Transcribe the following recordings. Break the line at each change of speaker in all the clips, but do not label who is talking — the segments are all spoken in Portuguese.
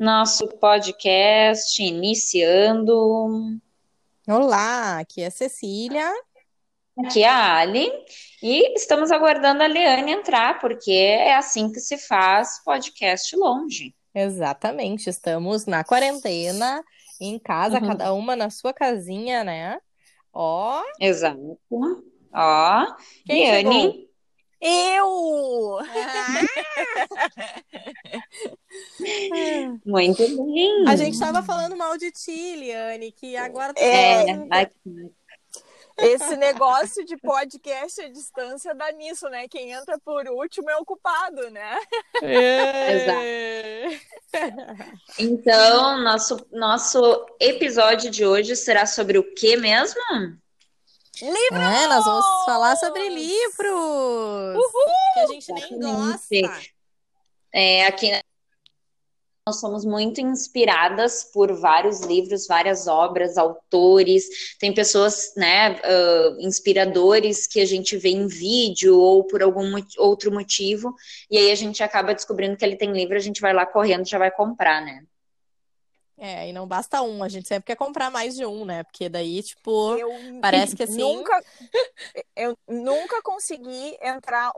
nosso podcast iniciando.
Olá, aqui é Cecília.
Aqui é a Ali. E estamos aguardando a Leane entrar, porque é assim que se faz podcast longe.
Exatamente, estamos na quarentena, em casa, uhum. cada uma na sua casinha, né? Ó.
Exato. Ó. Quem Liane. Chegou?
Eu!
Muito bem.
A gente estava falando mal de ti, Liane, que agora tá
é, esse negócio de podcast à distância dá nisso, né? Quem entra por último é o culpado, né?
É. Exato. Então, nosso, nosso episódio de hoje será sobre o que mesmo?
Livros!
É, nós vamos falar sobre livros!
Uhul!
Que a gente nem gosta.
É, aqui nós somos muito inspiradas por vários livros, várias obras, autores. Tem pessoas, né, uh, inspiradores que a gente vê em vídeo ou por algum outro motivo. E aí a gente acaba descobrindo que ele tem livro, a gente vai lá correndo, já vai comprar, né?
É, e não basta um, a gente sempre quer comprar mais de um, né? Porque daí, tipo, eu, parece que assim.
Nunca, eu nunca consegui entrar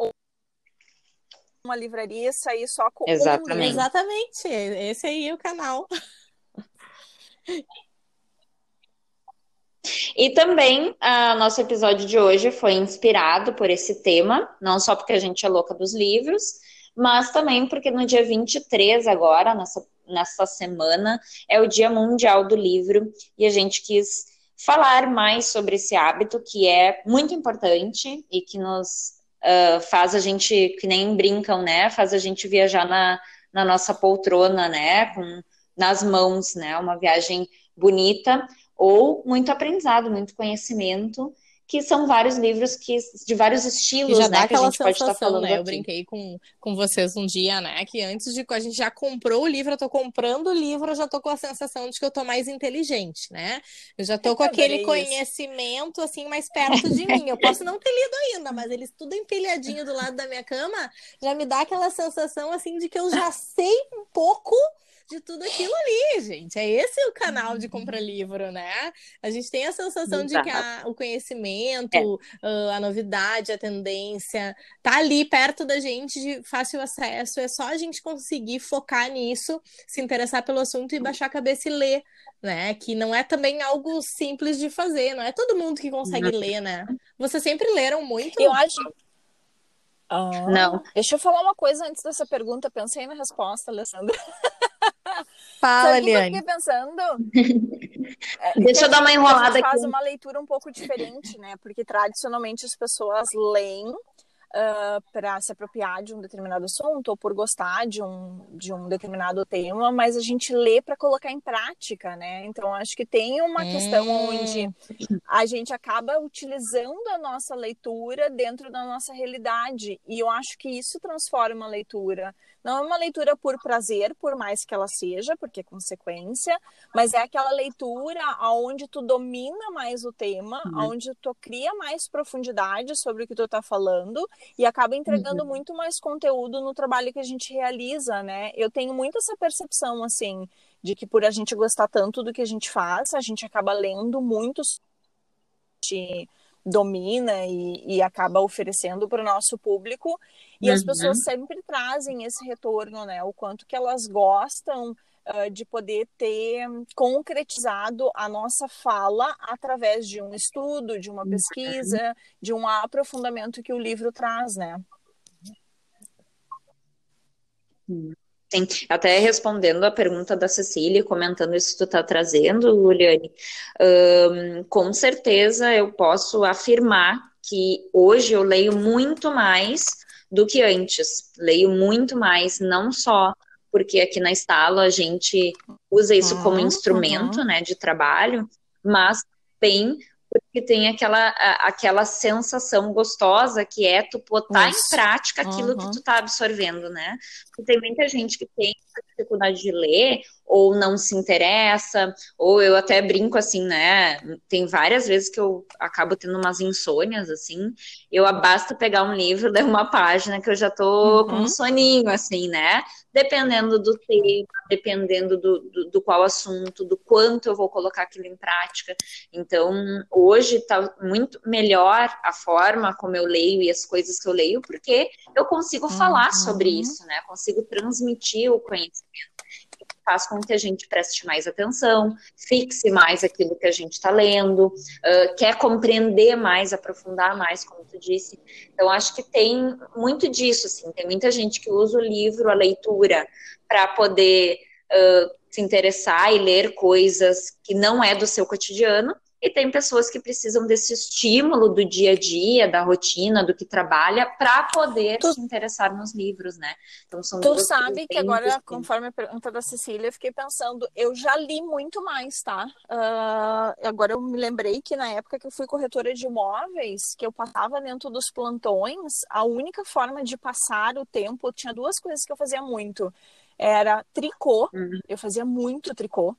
uma livraria e sair só com
Exatamente.
um
Exatamente. Esse aí é o canal.
E também, uh, nosso episódio de hoje foi inspirado por esse tema, não só porque a gente é louca dos livros, mas também porque no dia 23 agora, nessa nessa semana é o Dia Mundial do Livro e a gente quis falar mais sobre esse hábito que é muito importante e que nos uh, faz a gente, que nem brincam, né? Faz a gente viajar na, na nossa poltrona, né? Com, nas mãos, né? Uma viagem bonita ou muito aprendizado, muito conhecimento que são vários livros que de vários estilos,
já
né,
dá
que a
gente
sensação, pode estar falando
né? Eu brinquei com, com vocês um dia, né, que antes de a gente já comprou o livro, eu tô comprando o livro, eu já tô com a sensação de que eu tô mais inteligente, né? Eu já tô eu com aquele conhecimento assim mais perto de mim. Eu posso não ter lido ainda, mas eles tudo empilhadinho do lado da minha cama, já me dá aquela sensação assim de que eu já sei um pouco de tudo aquilo ali, gente. É esse o canal de compra livro, né? A gente tem a sensação de que a, o conhecimento, é. uh, a novidade, a tendência tá ali perto da gente de fácil acesso. É só a gente conseguir focar nisso, se interessar pelo assunto e baixar a cabeça e ler, né? Que não é também algo simples de fazer, não é todo mundo que consegue uhum. ler, né? Vocês sempre leram muito?
Eu acho.
Ah, não.
Deixa eu falar uma coisa antes dessa pergunta. Pensei na resposta, Alessandra.
Fala,
Sabe
Liane.
Eu pensando.
É, Deixa eu dar uma enrolada aqui. A gente
faz uma leitura um pouco diferente, né? Porque tradicionalmente as pessoas leem uh, para se apropriar de um determinado assunto ou por gostar de um, de um determinado tema, mas a gente lê para colocar em prática, né? Então acho que tem uma hum. questão onde a gente acaba utilizando a nossa leitura dentro da nossa realidade e eu acho que isso transforma a leitura. Não é uma leitura por prazer, por mais que ela seja, porque é consequência, mas é aquela leitura aonde tu domina mais o tema, uhum. onde tu cria mais profundidade sobre o que tu está falando e acaba entregando uhum. muito mais conteúdo no trabalho que a gente realiza, né? Eu tenho muito essa percepção, assim, de que por a gente gostar tanto do que a gente faz, a gente acaba lendo muito de domina e, e acaba oferecendo para o nosso público e uhum. as pessoas sempre trazem esse retorno, né? O quanto que elas gostam uh, de poder ter concretizado a nossa fala através de um estudo, de uma pesquisa, de um aprofundamento que o livro traz, né?
Sim, até respondendo a pergunta da Cecília, comentando isso que tu está trazendo, Juliane, com certeza eu posso afirmar que hoje eu leio muito mais do que antes. Leio muito mais, não só porque aqui na Estalo a gente usa isso como instrumento uhum. né, de trabalho, mas bem porque tem aquela, aquela sensação gostosa que é tu botar em prática aquilo uhum. que tu tá absorvendo, né? Porque tem muita gente que tem dificuldade de ler ou não se interessa, ou eu até brinco assim, né? Tem várias vezes que eu acabo tendo umas insônias, assim, eu basta pegar um livro, ler uma página que eu já tô uhum. com um soninho, assim, né? Dependendo do tema, dependendo do, do, do, qual assunto, do quanto eu vou colocar aquilo em prática. Então, hoje tá muito melhor a forma como eu leio e as coisas que eu leio, porque eu consigo uhum. falar sobre isso, né? Consigo transmitir o conhecimento faz com que a gente preste mais atenção, fixe mais aquilo que a gente está lendo, uh, quer compreender mais, aprofundar mais, como tu disse. Então, acho que tem muito disso, assim, tem muita gente que usa o livro, a leitura, para poder uh, se interessar e ler coisas que não é do seu cotidiano, e tem pessoas que precisam desse estímulo do dia a dia, da rotina, do que trabalha, para poder tu, se interessar nos livros, né?
Então são Tu sabe que agora, conforme a pergunta da Cecília, eu fiquei pensando, eu já li muito mais, tá? Uh, agora eu me lembrei que na época que eu fui corretora de imóveis, que eu passava dentro dos plantões, a única forma de passar o tempo, tinha duas coisas que eu fazia muito. Era tricô, uhum. eu fazia muito tricô.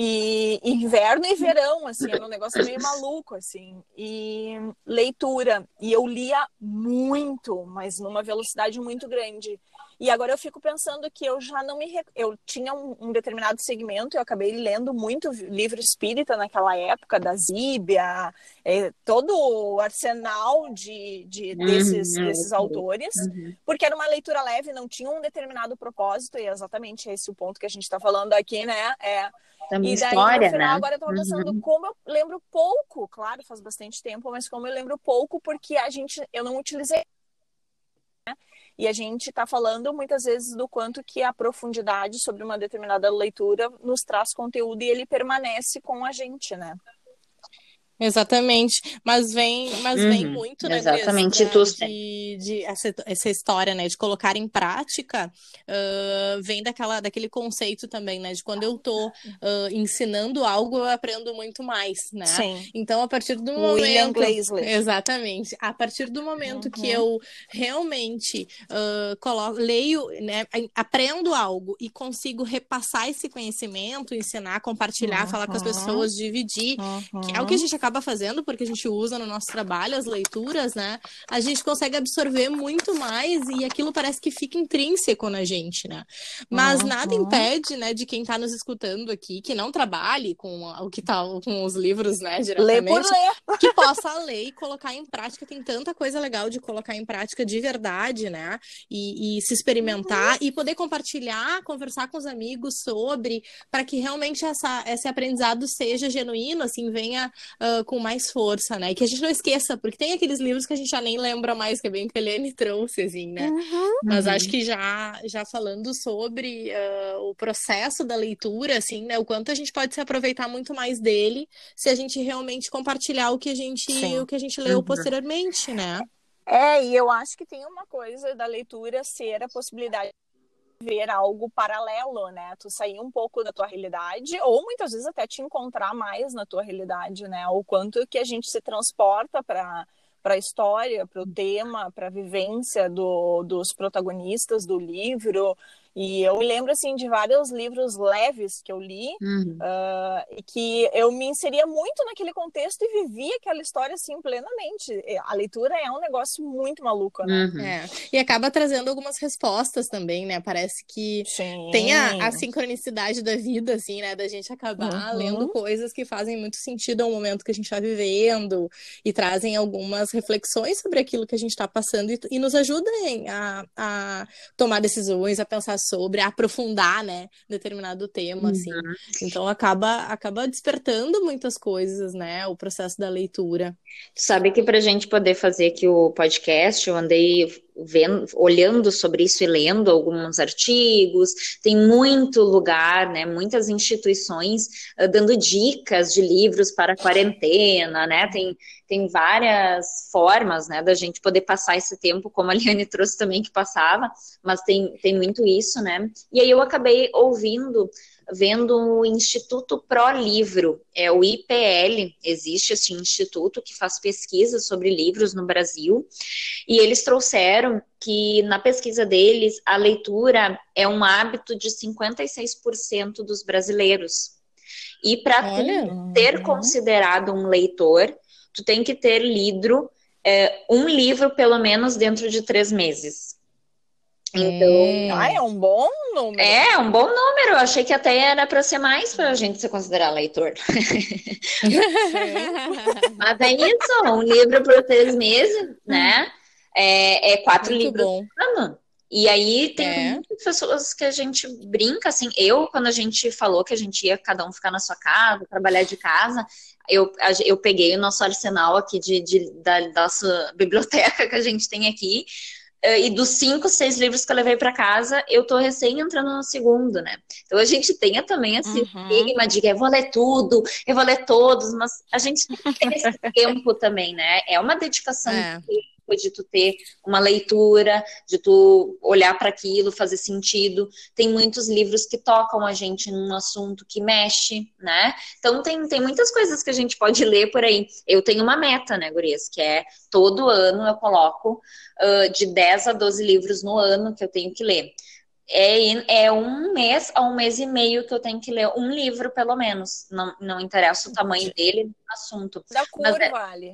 E inverno e verão, assim, era um negócio meio maluco, assim. E leitura. E eu lia muito, mas numa velocidade muito grande. E agora eu fico pensando que eu já não me. Eu tinha um, um determinado segmento, eu acabei lendo muito livro espírita naquela época, da Zíbia, é, todo o arsenal de, de desses, uhum. desses autores, uhum. porque era uma leitura leve, não tinha um determinado propósito, e é exatamente esse o ponto que a gente está falando aqui, né? É
também e daí, história, no final,
né? agora eu tô pensando uhum. como eu lembro pouco, claro, faz bastante tempo, mas como eu lembro pouco, porque a gente, eu não utilizei. Né? E a gente está falando muitas vezes do quanto que a profundidade sobre uma determinada leitura nos traz conteúdo e ele permanece com a gente, né?
Exatamente, mas vem, mas uhum, vem muito, né,
exatamente,
tu... de, de essa, essa, história, né, de colocar em prática, uh, vem daquela, daquele conceito também, né, de quando eu tô uh, ensinando algo, eu aprendo muito mais, né?
Sim.
Então, a partir do
William
momento...
Glazer.
Exatamente. A partir do momento uhum. que eu realmente uh, coloco, leio, né, aprendo algo e consigo repassar esse conhecimento, ensinar, compartilhar, uhum. falar com as pessoas, dividir, que é o que a gente acaba acaba fazendo, porque a gente usa no nosso trabalho as leituras, né? A gente consegue absorver muito mais e aquilo parece que fica intrínseco na gente, né? Mas uhum. nada impede, né, de quem está nos escutando aqui, que não trabalhe com o que tá com os livros, né, diretamente,
ler por ler.
que possa ler e colocar em prática. Tem tanta coisa legal de colocar em prática de verdade, né? E, e se experimentar uhum. e poder compartilhar, conversar com os amigos sobre, para que realmente essa, esse aprendizado seja genuíno, assim, venha uh, com mais força, né? E que a gente não esqueça, porque tem aqueles livros que a gente já nem lembra mais, que é bem o que a Helene trouxe, assim, né? Uhum. Mas acho uhum. que já, já falando sobre uh, o processo da leitura, assim, né? O quanto a gente pode se aproveitar muito mais dele se a gente realmente compartilhar o que a gente, o que a gente leu uhum. posteriormente, né?
É, e eu acho que tem uma coisa da leitura ser a possibilidade ver algo paralelo, né? Tu sair um pouco da tua realidade, ou muitas vezes até te encontrar mais na tua realidade, né? O quanto que a gente se transporta para para a história, para o tema, para a vivência do, dos protagonistas do livro, e eu me lembro, assim, de vários livros leves que eu li, uhum. uh, e que eu me inseria muito naquele contexto e vivia aquela história, assim, plenamente. A leitura é um negócio muito maluco, né?
Uhum. É. E acaba trazendo algumas respostas também, né? Parece que Sim. tem a, a, sincronicidade da vida, assim, né? Da gente acabar uhum. lendo coisas que fazem muito sentido ao momento que a gente está vivendo e trazem algumas reflexões sobre aquilo que a gente está passando e, e, nos ajudam a, a tomar decisões, a pensar sobre, aprofundar, né, determinado tema, uhum. assim. Então acaba acaba despertando muitas coisas, né, o processo da leitura.
Sabe que para a gente poder fazer aqui o podcast, eu andei vendo, olhando sobre isso e lendo alguns artigos, tem muito lugar, né, muitas instituições uh, dando dicas de livros para quarentena, né, tem, tem várias formas, né, da gente poder passar esse tempo, como a Liane trouxe também que passava, mas tem, tem muito isso, né, e aí eu acabei ouvindo vendo o Instituto Pro Livro, é o IPL, existe esse instituto que faz pesquisa sobre livros no Brasil, e eles trouxeram que na pesquisa deles a leitura é um hábito de 56% dos brasileiros. E para ter considerado um leitor, tu tem que ter lido é, um livro pelo menos dentro de três meses.
Então, é. Ah, é um bom número.
É, um bom número. Eu achei que até era para ser mais para a gente se considerar leitor. Mas é isso, um livro por três meses, né? É, é quatro Muito livros bom. por ano. E aí tem é. muitas pessoas que a gente brinca, assim, eu, quando a gente falou que a gente ia cada um ficar na sua casa, trabalhar de casa, eu, eu peguei o nosso arsenal aqui de, de da nossa biblioteca que a gente tem aqui, e dos cinco, seis livros que eu levei para casa, eu tô recém entrando no segundo, né? Então a gente tem também esse uhum. estigma de que eu vou ler tudo, eu vou ler todos, mas a gente tem esse tempo também, né? É uma dedicação é. de de tu ter uma leitura, de tu olhar para aquilo, fazer sentido. Tem muitos livros que tocam a gente num assunto que mexe, né? Então tem, tem muitas coisas que a gente pode ler por aí. Eu tenho uma meta, né, Gurias, que é todo ano eu coloco uh, de 10 a 12 livros no ano que eu tenho que ler. É, é, um mês a um mês e meio que eu tenho que ler um livro, pelo menos. Não, não interessa o tamanho dele, o assunto.
Da cor, é, vale.
É,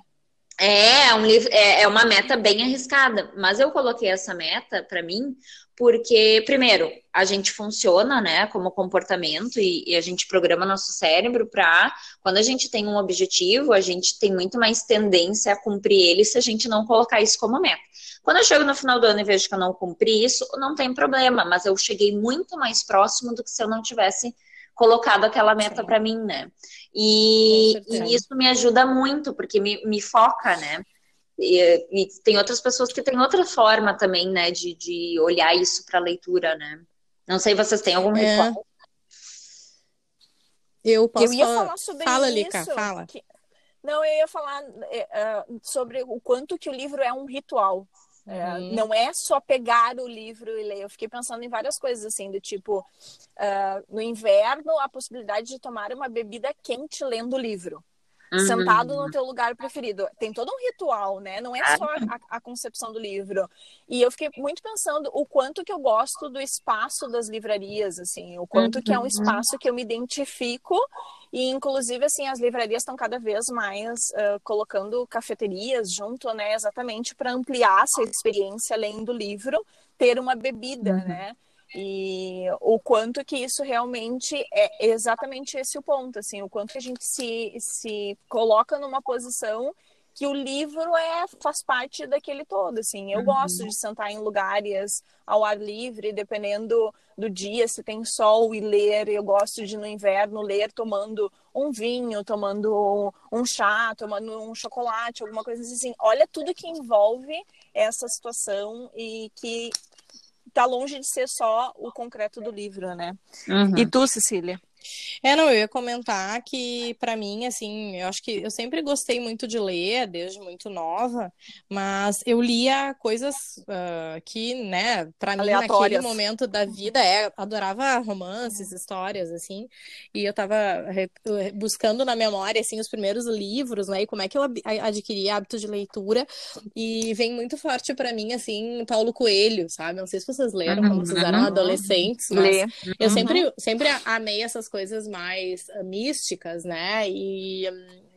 é, um livro, é, é uma meta bem arriscada, mas eu coloquei essa meta para mim porque, primeiro, a gente funciona, né, como comportamento e, e a gente programa nosso cérebro para, quando a gente tem um objetivo, a gente tem muito mais tendência a cumprir ele se a gente não colocar isso como meta. Quando eu chego no final do ano e vejo que eu não cumpri isso, não tem problema, mas eu cheguei muito mais próximo do que se eu não tivesse colocado aquela meta para mim, né? E, e, isso me ajuda muito, porque me, me foca, né? E, e, tem outras pessoas que têm outra forma também, né, de, de olhar isso para leitura, né? Não sei, vocês têm algum é. ritual?
Eu posso eu ia falar, falar sobre fala, isso. Lica, fala.
Que... Não, eu ia falar uh, sobre o quanto que o livro é um ritual. É, uhum. Não é só pegar o livro e ler. Eu fiquei pensando em várias coisas, assim, do tipo, uh, no inverno, a possibilidade de tomar uma bebida quente lendo o livro. Uhum. Sentado no teu lugar preferido. Tem todo um ritual, né? Não é só a, a, concepção do livro. E eu fiquei muito pensando o quanto que eu gosto do espaço das livrarias, assim, o quanto uhum. que é um uhum. espaço que eu me identifico e, inclusive, assim, as livrarias estão cada vez mais uh, colocando cafeterias junto, né? Exatamente para ampliar essa experiência além do livro, ter uma bebida, uhum. né? E o quanto que isso realmente é exatamente esse o ponto, assim, o quanto que a gente se, se coloca numa posição que o livro é faz parte daquele todo, assim. Eu uhum. gosto de sentar em lugares ao ar livre, dependendo do dia, se tem sol e ler. Eu gosto de no inverno ler tomando um vinho, tomando um chá, tomando um chocolate, alguma coisa assim. Olha tudo que envolve essa situação e que tá longe de ser só o concreto do livro, né? Uhum. E tu, Cecília?
É, não, eu ia comentar que, para mim, assim, eu acho que eu sempre gostei muito de ler, desde muito nova, mas eu lia coisas uh, que, né, para mim, naquele momento da vida, é, adorava romances, histórias, assim, e eu tava buscando na memória, assim, os primeiros livros, né, e como é que eu adquiri hábito de leitura, e vem muito forte para mim, assim, Paulo Coelho, sabe? Não sei se vocês leram uhum, quando vocês eram uhum. adolescentes, mas Lê. eu sempre, sempre amei essas coisas mais uh, místicas, né? E,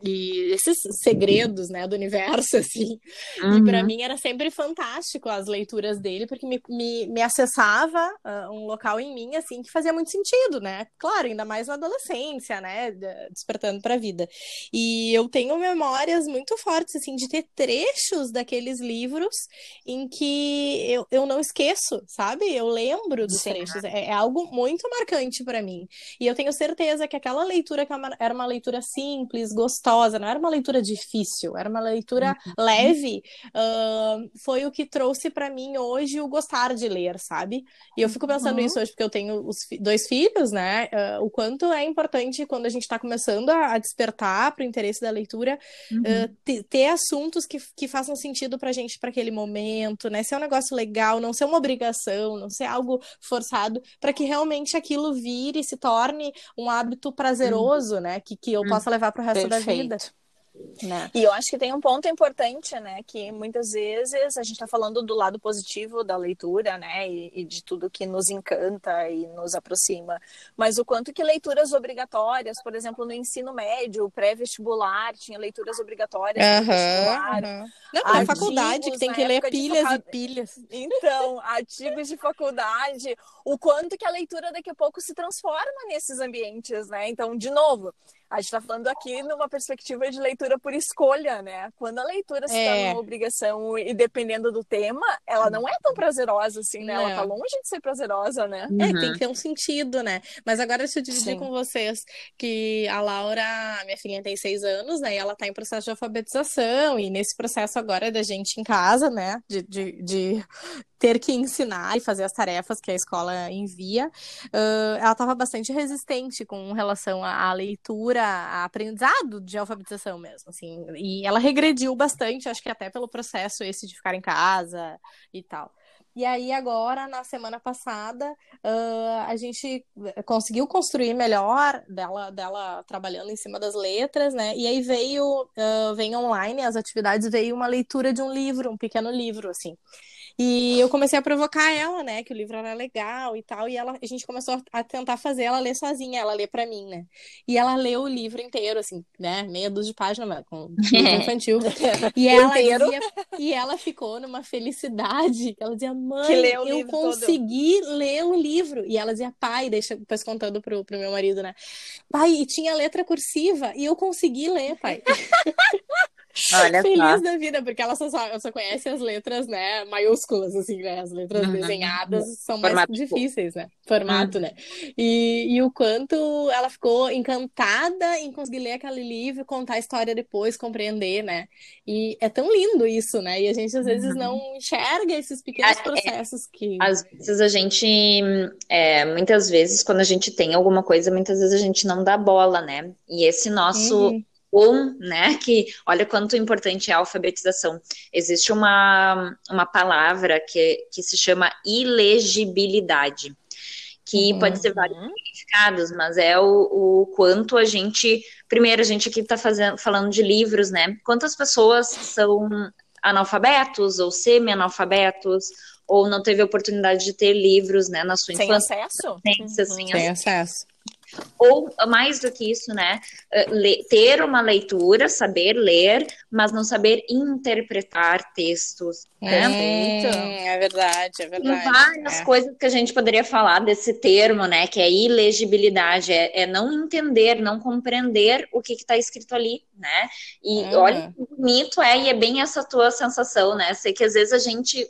e esses segredos, né, do universo, assim. Uhum. E para mim era sempre fantástico as leituras dele, porque me, me, me acessava uh, um local em mim, assim, que fazia muito sentido, né? Claro, ainda mais na adolescência, né? Despertando para a vida. E eu tenho memórias muito fortes, assim, de ter trechos daqueles livros em que eu, eu não esqueço, sabe? Eu lembro dos Sim. trechos. É, é algo muito marcante para mim. E eu tenho certeza que aquela leitura que é era uma leitura simples, gostosa, gostosa, não era uma leitura difícil, era uma leitura uhum. leve. Uh, foi o que trouxe para mim hoje o gostar de ler, sabe? E eu fico pensando uhum. nisso hoje porque eu tenho os dois filhos, né? Uh, o quanto é importante quando a gente está começando a, a despertar para o interesse da leitura, uhum. uh, ter assuntos que, que façam sentido para a gente para aquele momento, né? Ser um negócio legal, não ser uma obrigação, não ser algo forçado, para que realmente aquilo vire e se torne um hábito prazeroso, né? Que, que eu hum. possa levar para o resto Perfeito. da vida.
Né? E eu acho que tem um ponto importante, né? Que muitas vezes a gente está falando do lado positivo da leitura, né? E, e, de tudo que nos encanta e nos aproxima. Mas o quanto que leituras obrigatórias, por exemplo, no ensino médio, pré-vestibular, tinha leituras obrigatórias
uhum, vestibular. Uhum. Não, na faculdade, que tem que ler pilhas e pilhas.
Então, artigos de faculdade, o quanto que a leitura daqui a pouco se transforma nesses ambientes, né? Então, de novo, a gente está falando aqui numa perspectiva de leitura por escolha, né? Quando a leitura se é. torna uma obrigação e dependendo do tema, ela não é tão prazerosa assim, né? Não. Ela tá longe de ser prazerosa, né?
Uhum. É, tem que ter um sentido, né? Mas agora deixa eu dividir Sim. com vocês que a Laura, minha filha tem seis anos, né? E ela tá em processo de alfabetização, e nesse processo agora da gente em casa, né? De, de, de ter que ensinar e fazer as tarefas que a escola envia, uh, ela estava bastante resistente com relação à, à leitura, a aprendizado de alfabetização mesmo, assim, e ela regrediu bastante, acho que até pelo processo esse de ficar em casa e tal. E aí, agora, na semana passada, uh, a gente conseguiu construir melhor dela, dela trabalhando em cima das letras, né? E aí veio, uh, vem online as atividades, veio uma leitura de um livro, um pequeno livro, assim. E eu comecei a provocar ela, né? Que o livro era legal e tal. E ela, a gente começou a tentar fazer ela ler sozinha, ela ler para mim, né? E ela leu o livro inteiro, assim, né? Meia dúzia de páginas, com livro infantil. e ela dizia, e ela ficou numa felicidade. Ela dizia, mãe, eu consegui todo. ler o livro. E ela dizia, pai, deixa depois contando pro, pro meu marido, né? Pai, e tinha letra cursiva e eu consegui ler, pai.
Olha
Feliz
só.
da vida, porque ela só, só conhece as letras, né, maiúsculas, assim, né? As letras uhum. desenhadas são mais Formato difíceis, né? Formato, uhum. né? E, e o quanto ela ficou encantada em conseguir ler aquele livro, contar a história depois, compreender, né? E é tão lindo isso, né? E a gente às vezes uhum. não enxerga esses pequenos é, processos que.
Às vezes a gente, é, muitas vezes, quando a gente tem alguma coisa, muitas vezes a gente não dá bola, né? E esse nosso uhum bom, né? Que olha quanto importante é a alfabetização. Existe uma, uma palavra que, que se chama ilegibilidade, que uhum. pode ser vários significados, mas é o, o quanto a gente. Primeiro, a gente aqui está falando de livros, né? Quantas pessoas são analfabetos ou semi-analfabetos ou não teve oportunidade de ter livros, né, na sua
sem
infância?
Acesso?
Sem,
uhum. sem, sem acesso.
Ou, mais do que isso, né? Eh, ter uma leitura, saber ler, mas não saber interpretar textos.
É, é verdade, é verdade.
Tem várias
é.
coisas que a gente poderia falar desse termo, né? Que é ilegibilidade, é, é não entender, não compreender o que está escrito ali, né? E hum. olha que bonito é, e é bem essa tua sensação, né? Sei que às vezes a gente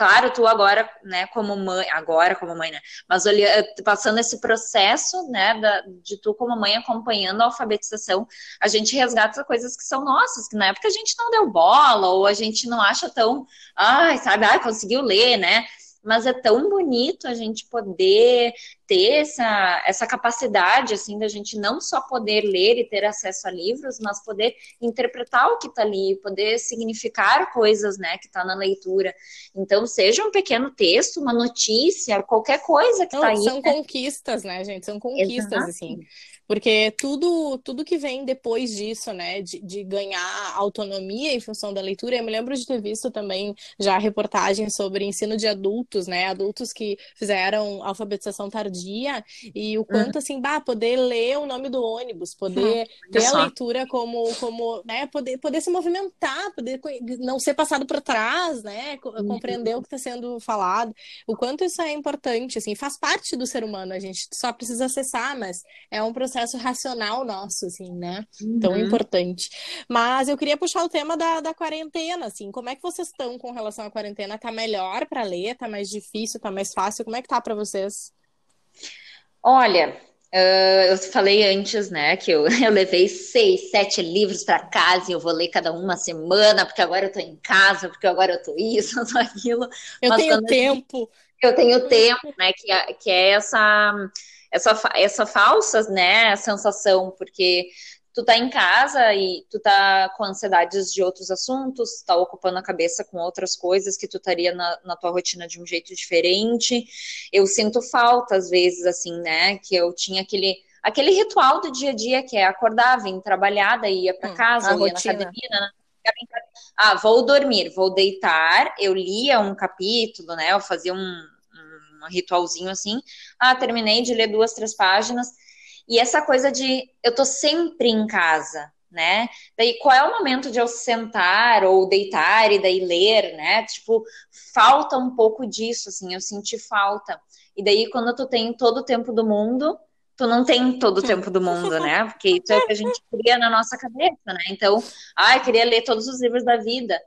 claro, tu agora, né, como mãe, agora como mãe, né, mas olha, passando esse processo, né, da, de tu como mãe acompanhando a alfabetização, a gente resgata coisas que são nossas, que na época a gente não deu bola, ou a gente não acha tão, ai, sabe, ai, conseguiu ler, né, mas é tão bonito a gente poder ter essa, essa capacidade, assim, da gente não só poder ler e ter acesso a livros, mas poder interpretar o que está ali, poder significar coisas, né, que está na leitura. Então, seja um pequeno texto, uma notícia, qualquer coisa que está aí.
São né? conquistas, né, gente? São conquistas, Exato. assim. Porque tudo, tudo que vem depois disso, né, de, de, ganhar autonomia em função da leitura, eu me lembro de ter visto também já reportagens sobre ensino de adultos, né, adultos que fizeram alfabetização tardia e o quanto, uhum. assim, bah, poder ler o nome do ônibus, poder uhum. ter a leitura como, como né, poder, poder se movimentar, poder não ser passado por trás, né, uhum. compreender o que está sendo falado, o quanto isso é importante, assim, faz parte do ser humano, a gente só precisa acessar, mas é um processo processo racional nosso, assim, né? Uhum. Tão importante. Mas eu queria puxar o tema da, da quarentena, assim. Como é que vocês estão com relação à quarentena? Tá melhor para ler? Tá mais difícil? Tá mais fácil? Como é que tá para vocês?
Olha, Uh, eu falei antes, né, que eu, eu levei seis, sete livros para casa e eu vou ler cada uma semana, porque agora eu tô em casa, porque agora eu tô isso, eu tô aquilo.
Eu Mas tenho tempo.
Eu, eu tenho tempo, né, que, é, que é essa, essa, essa falsa, né, sensação, porque tu tá em casa e tu tá com ansiedades de outros assuntos, tá ocupando a cabeça com outras coisas que tu estaria na, na, tua rotina de um jeito diferente. Eu sinto falta, às vezes, assim, né? Que eu tinha aquele, aquele ritual do dia a dia que é acordar, vir trabalhar, daí ia para hum, casa, hum, ia rotina. na academia, né? Ah, vou dormir, vou deitar. Eu lia um capítulo, né? Eu fazia um, um ritualzinho assim. Ah, terminei de ler duas, três páginas e essa coisa de eu tô sempre em casa, né? Daí qual é o momento de eu sentar ou deitar e daí ler, né? Tipo, falta um pouco disso, assim, eu senti falta. E daí quando tu tem todo o tempo do mundo, tu não tem todo o tempo do mundo, né? Porque isso é o que a gente cria na nossa cabeça, né? Então, ah, eu queria ler todos os livros da vida.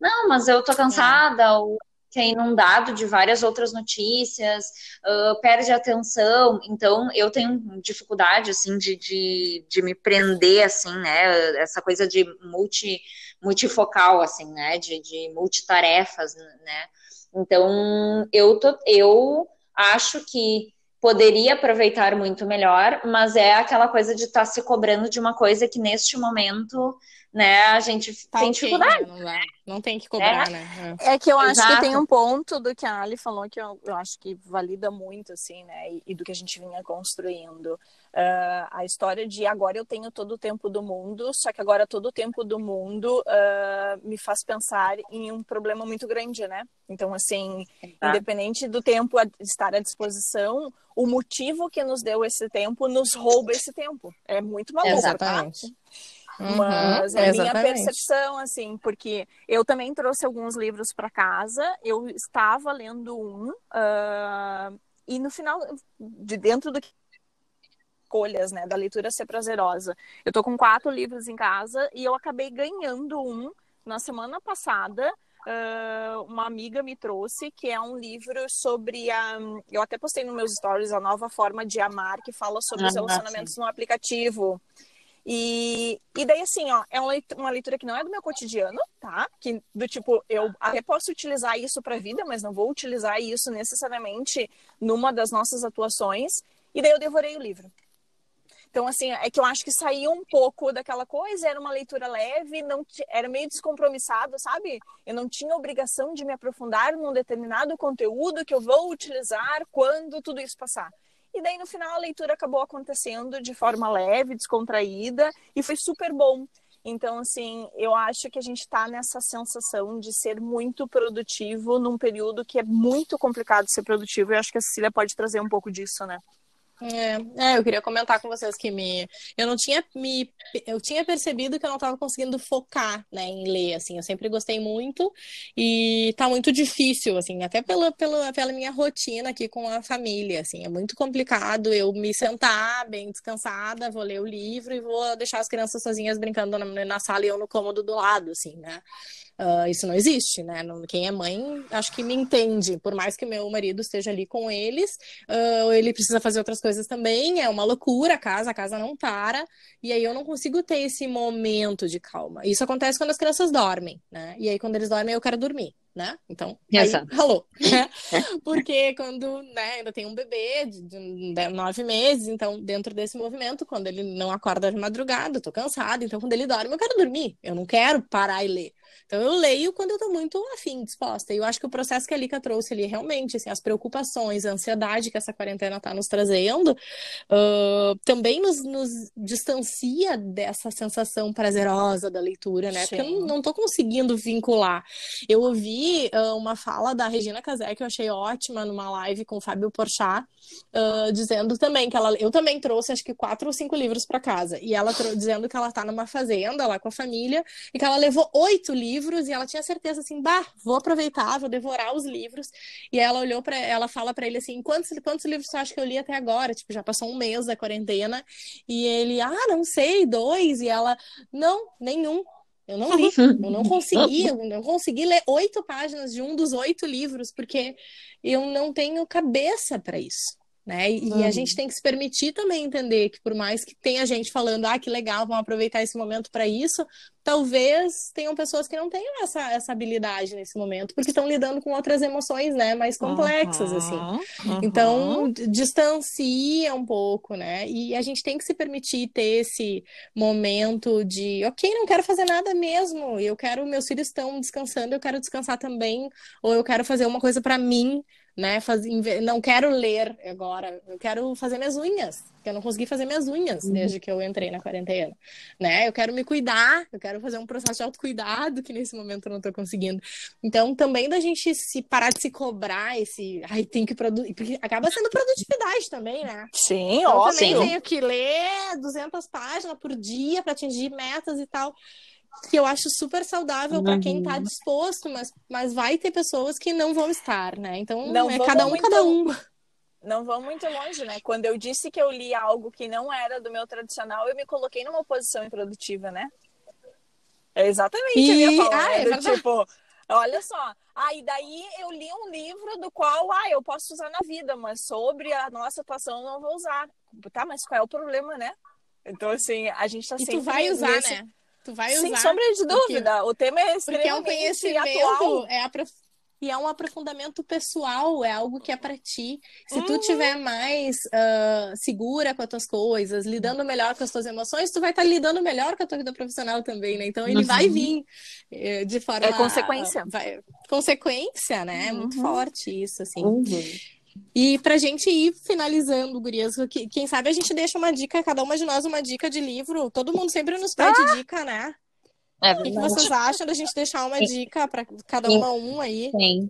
Não, mas eu tô cansada, é. ou que é inundado de várias outras notícias, uh, perde atenção. Então, eu tenho dificuldade, assim, de, de, de, me prender, assim, né? Essa coisa de multi, multifocal, assim, né? De, de multitarefas, né? Então, eu, tô, eu acho que poderia aproveitar muito melhor, mas é aquela coisa de estar tá se cobrando de uma coisa que neste momento né, a gente tá tem dificuldade.
Não, não, tem que cobrar, é. né?
É. é que eu acho Exato. que tem um ponto do que a Ali falou que eu, eu acho que valida muito, assim, né, e, e do que a gente vinha construindo. Uh, a história de agora eu tenho todo o tempo do mundo, só que agora todo o tempo do mundo uh, me faz pensar em um problema muito grande, né? Então, assim, Exato. independente do tempo estar à disposição, o motivo que nos deu esse tempo nos rouba esse tempo. É muito maluco, tá? Exatamente. Tá? Uhum, Mas é a minha percepção, assim, porque eu também trouxe alguns livros para casa, eu estava lendo um, uh, e no final, de dentro do que escolhas, né, da leitura ser prazerosa. Eu tô com quatro livros em casa e eu acabei ganhando um na semana passada. Uh, uma amiga me trouxe que é um livro sobre a. Eu até postei nos meus stories a nova forma de amar, que fala sobre ah, os relacionamentos sim. no aplicativo. E, e daí, assim, ó, é uma leitura que não é do meu cotidiano, tá? Que do tipo, eu até posso utilizar isso para a vida, mas não vou utilizar isso necessariamente numa das nossas atuações. E daí eu devorei o livro. Então, assim, é que eu acho que saiu um pouco daquela coisa, era uma leitura leve, não era meio descompromissado, sabe? Eu não tinha obrigação de me aprofundar num determinado conteúdo que eu vou utilizar quando tudo isso passar. E daí no final a leitura acabou acontecendo de forma leve, descontraída e foi super bom. Então, assim, eu acho que a gente está nessa sensação de ser muito produtivo num período que é muito complicado ser produtivo. E acho que a Cecília pode trazer um pouco disso, né?
É, é, eu queria comentar com vocês que me, eu não tinha me, eu tinha percebido que eu não estava conseguindo focar, né, em ler, assim, eu sempre gostei muito e tá muito difícil, assim, até pela, pela, pela minha rotina aqui com a família, assim, é muito complicado eu me sentar bem descansada, vou ler o livro e vou deixar as crianças sozinhas brincando na, na sala e eu no cômodo do lado, assim, né? Uh, isso não existe, né? Quem é mãe, acho que me entende. Por mais que meu marido esteja ali com eles, uh, ele precisa fazer outras coisas também. É uma loucura a casa, a casa não para. E aí eu não consigo ter esse momento de calma. Isso acontece quando as crianças dormem, né? E aí quando eles dormem, eu quero dormir né? Então, aí, ralou. Né? Porque quando né, ainda tem um bebê de, de, nove meses, então, dentro desse movimento, quando ele não acorda de madrugada, eu tô cansada, então quando ele dorme, eu quero dormir, eu não quero parar e ler. Então eu leio quando eu tô muito afim, disposta. E eu acho que o processo que a Lika trouxe ali, realmente, assim, as preocupações, a ansiedade que essa quarentena tá nos trazendo, uh, também nos, nos, distancia dessa sensação prazerosa da leitura, né? Sim. Porque eu não, tô conseguindo vincular. Eu ouvi uh, uma fala da Regina Casé que eu achei ótima numa live com o Fábio Porchat, uh, dizendo também que ela, eu também trouxe acho que quatro ou cinco livros para casa, e ela dizendo que ela tá numa fazenda lá com a família, e que ela levou oito livros, e ela tinha certeza assim, bah, vou aproveitar, vou devorar os livros, e ela olhou para ela fala para ele assim, quantos, quantos livros você acha que eu li até agora? Tipo, já passou um mês da quarentena, e ele, ah, não sei, dois, e ela, não, nenhum, eu não li, eu não consegui, eu não consegui ler oito páginas de um dos oito livros, porque eu não tenho cabeça para isso. Né? E, uhum. a gente tem que se permitir também entender que por mais que tenha gente falando, ah, que legal, vamos aproveitar esse momento para isso, talvez tenham pessoas que não tenham essa, essa habilidade nesse momento, porque estão lidando com outras emoções, né, mais complexas, assim. uhum. assim. Então, distancia um pouco, né? E a gente tem que se permitir ter esse momento de, ok, não quero fazer nada mesmo, eu quero, meus filhos estão descansando, eu quero descansar também, ou eu quero fazer uma coisa para mim, né? Faz, não quero ler agora, eu quero fazer minhas unhas, porque eu não consegui fazer minhas unhas uhum. desde que eu entrei na quarentena, né? Eu quero me cuidar, eu quero fazer um processo de autocuidado que nesse momento eu não estou conseguindo. Então, também da gente se parar de se cobrar esse, ai, tem que produzir, porque acaba sendo produtividade também, né?
Sim, então, ó,
eu também
sim.
tenho que ler 200 páginas por dia para atingir metas e tal que eu acho super saudável uhum. para quem está disposto, mas, mas vai ter pessoas que não vão estar, né? Então não é cada um, muito, cada um.
Não vão muito longe, né? Quando eu disse que eu li algo que não era do meu tradicional, eu me coloquei numa posição improdutiva, né? É exatamente e... a minha fala, ah, né? é do tipo, olha só, aí ah, daí eu li um livro do qual, ah, eu posso usar na vida, mas sobre a nossa atuação eu não vou usar. Tá, mas qual é o problema, né? Então, assim, a gente tá
e
sempre...
tu vai usar, nesse... né? Tu vai usar.
Sem sombra de dúvida. Porque, o tema é extremamente Porque é um conhecimento, atual.
É a e é um aprofundamento pessoal, é algo que é para ti. Se uhum. tu tiver mais uh, segura com as tuas coisas, lidando melhor com as tuas emoções, tu vai estar tá lidando melhor com a tua vida profissional também, né? Então ele uhum. vai vir eh, de forma
é consequência,
vai... consequência, né? É muito uhum. forte isso, assim. Uhum. E pra gente ir finalizando, Gurias, quem sabe a gente deixa uma dica, cada uma de nós uma dica de livro. Todo mundo sempre nos pede ah! dica, né? É o que, vocês acham da gente deixar uma dica para cada uma um aí?
Sim.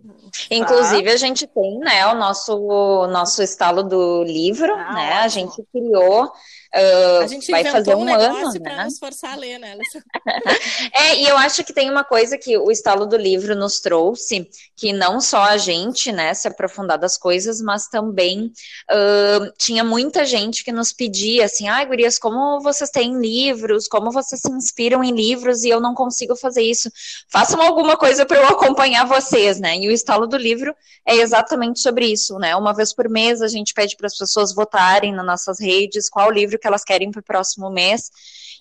Inclusive, tá. a gente tem, né, o nosso, nosso estalo do livro, ah, né? Ótimo. A gente criou Uh,
a gente
vai fazer um,
um
ano,
né? nos forçar a ler, né?
é, e eu acho que tem uma coisa que o estalo do livro nos trouxe, que não só a gente, né, se aprofundar das coisas, mas também uh, tinha muita gente que nos pedia assim, ai, ah, gurias, como vocês têm livros, como vocês se inspiram em livros e eu não consigo fazer isso. Façam alguma coisa para eu acompanhar vocês, né? E o estalo do livro é exatamente sobre isso, né? Uma vez por mês a gente pede para as pessoas votarem nas nossas redes qual livro que elas querem para o próximo mês.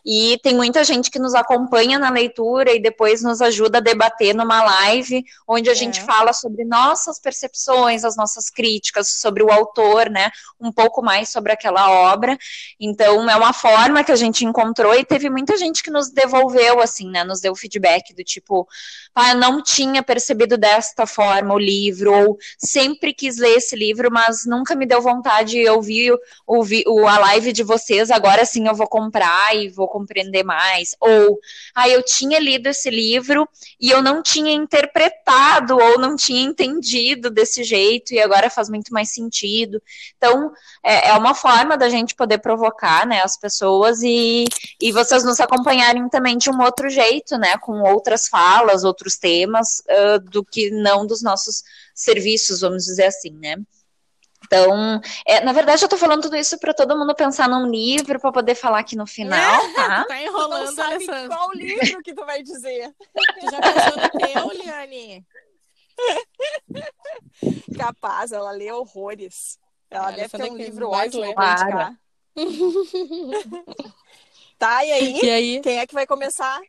E tem muita gente que nos acompanha na leitura e depois nos ajuda a debater numa live, onde a é. gente fala sobre nossas percepções, as nossas críticas sobre o autor, né? Um pouco mais sobre aquela obra. Então, é uma forma que a gente encontrou e teve muita gente que nos devolveu, assim, né? Nos deu feedback do tipo, ah, eu não tinha percebido desta forma o livro, ou sempre quis ler esse livro, mas nunca me deu vontade de ouvir, ouvir a live de vocês, agora sim eu vou comprar e vou compreender mais. Ou, ah, eu tinha lido esse livro e eu não tinha interpretado ou não tinha entendido desse jeito e agora faz muito mais sentido. Então, é, é uma forma da gente poder provocar, né, as pessoas e, e vocês nos acompanharem também de um outro jeito, né, com outras falas, outros temas, uh, do que não dos nossos serviços, vamos dizer assim, né. Então, é, na verdade, eu tô falando tudo isso para todo mundo pensar num livro para poder falar aqui no final, é, tá?
tá enrolando tu não sabe essa... qual livro que tu vai dizer.
Tu já pensou no teu, Liane?
Capaz, ela lê horrores. Ela, deve ter um livro ótimo pra indicar. tá, e aí?
e aí?
Quem é que vai começar?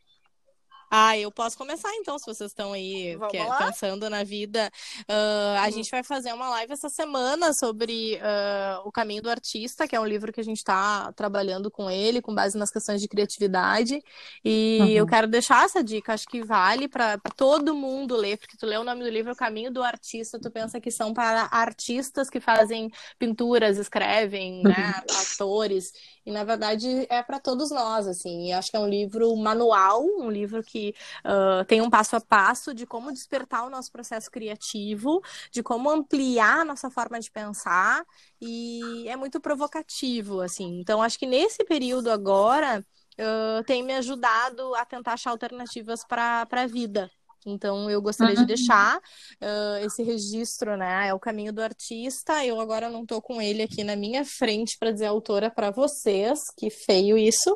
Ah, eu posso começar então, se vocês estão aí é, pensando na vida. Uh, a uhum. gente vai fazer uma live essa semana sobre uh, O Caminho do Artista, que é um livro que a gente está trabalhando com ele, com base nas questões de criatividade. E uhum. eu quero deixar essa dica, acho que vale para todo mundo ler, porque tu lê o nome do livro, O Caminho do Artista, tu pensa que são para artistas que fazem pinturas, escrevem, né, uhum. atores. E na verdade é para todos nós, assim. E acho que é um livro manual, um livro que uh, tem um passo a passo de como despertar o nosso processo criativo, de como ampliar a nossa forma de pensar. E é muito provocativo, assim. Então acho que nesse período agora uh, tem me ajudado a tentar achar alternativas para a vida Então, eu gostaria uhum. de deixar uh, esse registro, né? É o caminho do artista. Eu agora não estou com ele aqui na minha frente para dizer a autora para vocês. Que feio isso.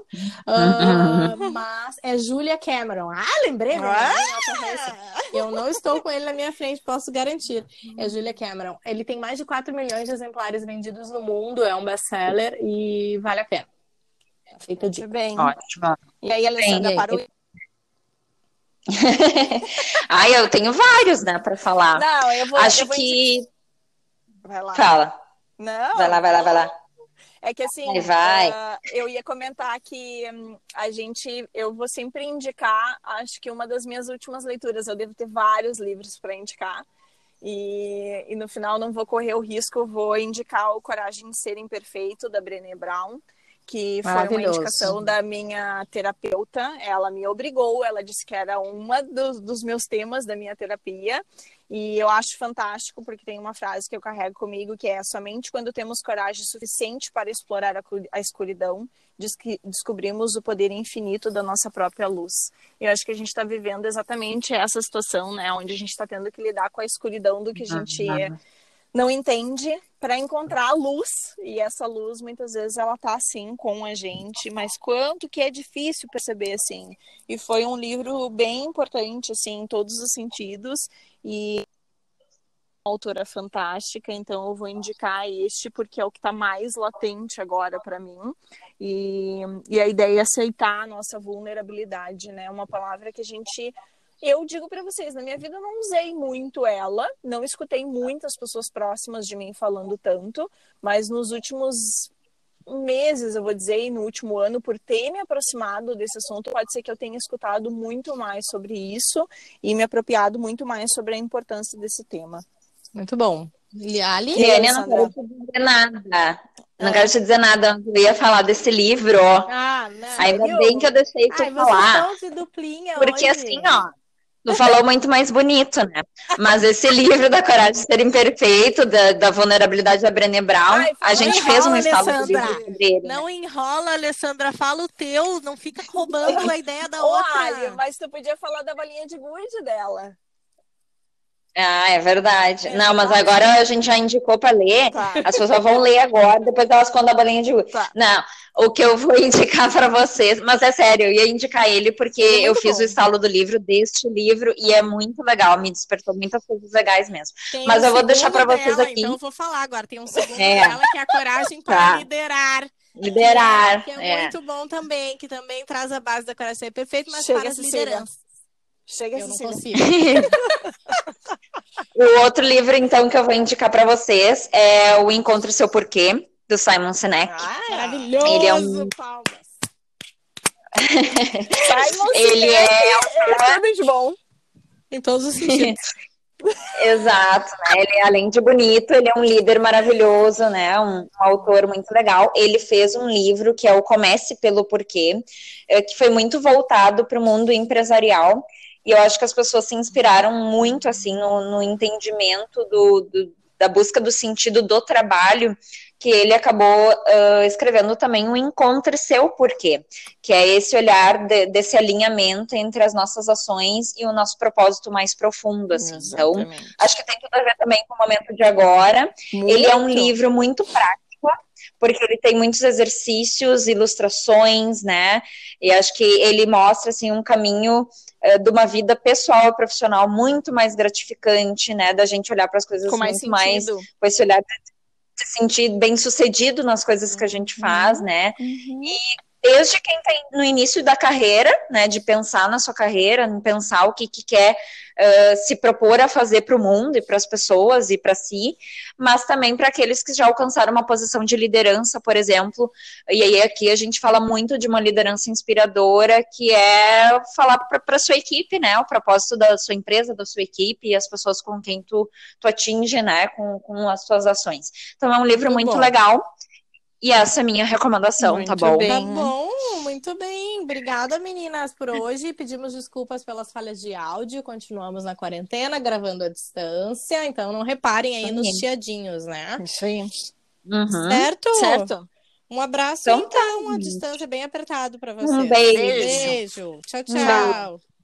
Uh, mas é Julia Cameron. Ah, lembrei! Ah! Eu não estou com ele na minha frente, posso garantir. É Julia Cameron. Ele tem mais de 4 milhões de exemplares vendidos no mundo. É um best-seller e vale a pena.
Feita de
bem. Ótimo.
E aí, Alessandra, parou.
Ai, eu tenho vários, né, para falar.
Não, eu vou.
Acho
eu vou
que.
Vai lá.
Fala.
Não.
Vai lá, vai lá, vai lá.
É que assim,
vai.
Uh, eu ia comentar que um, a gente, eu vou sempre indicar, acho que uma das minhas últimas leituras, eu devo ter vários livros para indicar. E, e no final não vou correr o risco, vou indicar o Coragem de Ser Imperfeito, da Brené Brown que foi uma indicação da minha terapeuta. Ela me obrigou, ela disse que era uma dos, dos, meus temas da minha terapia. E eu acho fantástico, porque tem uma frase que eu carrego comigo que é: somente quando temos coragem suficiente para explorar a, a escuridão, descobrimos o poder infinito da nossa própria luz. Eu acho que a gente está vivendo exatamente essa situação, né? Onde a gente está tendo que lidar com a escuridão do que a gente. Uhum não entende para encontrar a luz e essa luz muitas vezes ela tá assim com a gente, mas quanto que é difícil perceber assim. E foi um livro bem importante assim em todos os sentidos e uma autora fantástica, então eu vou indicar este porque é o que está mais latente agora para mim. E, e a ideia é aceitar a nossa vulnerabilidade, né? Uma palavra que a gente eu digo para vocês, na minha vida eu não usei muito ela, não escutei muitas pessoas próximas de mim falando tanto, mas nos últimos meses, eu vou dizer, e no último ano, por ter me aproximado desse assunto, pode ser que eu tenha escutado muito mais sobre isso e me apropriado muito mais sobre a importância desse tema.
Muito bom.
E Ali, Liane, não quero te dizer nada. Não ah. quero te dizer nada, eu ia falar desse livro.
Ah, não.
Ainda bem que eu deixei tu
Ai,
falar. Porque
hoje.
assim, ó, Tu falou muito mais bonito, né? Mas esse livro da Coragem de Ser Imperfeito, da, da vulnerabilidade da Brené Brown, Ai, a gente enrola, fez um estalo dele.
Não enrola, Alessandra, fala o teu, não fica roubando a ideia da outra.
Olha, mas tu podia falar da balinha de gude dela.
Ah, é verdade. É não, mas agora a gente já indicou para ler. Tá. As pessoas vão ler agora, depois elas contam a balinha de gude. Tá. Não, o que eu vou indicar para vocês, mas é sério, eu ia indicar ele porque é eu fiz bom. o estalo do livro deste livro e é muito legal, me despertou muitas coisas legais mesmo. Tem mas um eu vou deixar para vocês aqui.
Então eu vou falar agora, tem um segundo é. dela que é a coragem para tá. liderar.
Liderar.
Que é, é, muito bom também, que também traz a base da coragem ser perfeito, mas Chega para as lideranças.
Chega
eu
não
consigo.
o outro livro, então, que eu vou indicar para vocês é O Encontre Seu Porquê, do Simon Sinek.
Ah, maravilhoso! Ele é um... Palmas.
Simon ele Sinek é, é de bom.
Em todos os sentidos.
Exato, né? Ele, além de bonito, ele é um líder maravilhoso, né? Um, um, autor muito legal. Ele fez um livro que é o Comece pelo Porquê, eh, que foi muito voltado para o mundo empresarial e eu acho que as pessoas se inspiraram muito, assim, no, no entendimento do, do, da busca do sentido do trabalho, que ele acabou uh, escrevendo também o Encontre Seu Porquê, que é esse olhar de, desse alinhamento entre as nossas ações e o nosso propósito mais profundo, assim. Então, Exatamente. Então, acho que tem tudo a ver também com o momento de agora. Muito. Ele é um livro muito prático, porque ele tem muitos exercícios, ilustrações, né? E acho que ele mostra assim um caminho é, de uma vida pessoal e profissional muito mais gratificante, né? Da gente olhar para as coisas com mais muito mais com esse olhar se sentir bem sucedido nas coisas que a gente faz, uhum. né? Uhum. E desde quem está no início da carreira, né, de pensar na sua carreira, pensar o que, que quer uh, se propor a fazer para o mundo e para as pessoas e para si, mas também para aqueles que já alcançaram uma posição de liderança, por exemplo. E aí aqui a gente fala muito de uma liderança inspiradora, que é falar para a sua equipe, né, o propósito da sua empresa, da sua equipe e as pessoas com quem tu, tu atinge, né, com, com as suas ações. Então é um livro muito, muito legal. E essa é a minha recomendação,
muito
tá bom?
Bem. Tá bom, muito bem. Obrigada, meninas, por hoje. Pedimos desculpas pelas falhas de áudio. Continuamos na quarentena, gravando à distância. Então, não reparem aí Sim. nos chiadinhos, né?
Isso aí.
Uhum. Certo?
Certo.
Um abraço, então, então tá. a distância bem apertado para vocês.
Um beijo.
Beijo. Tchau, tchau. tchau.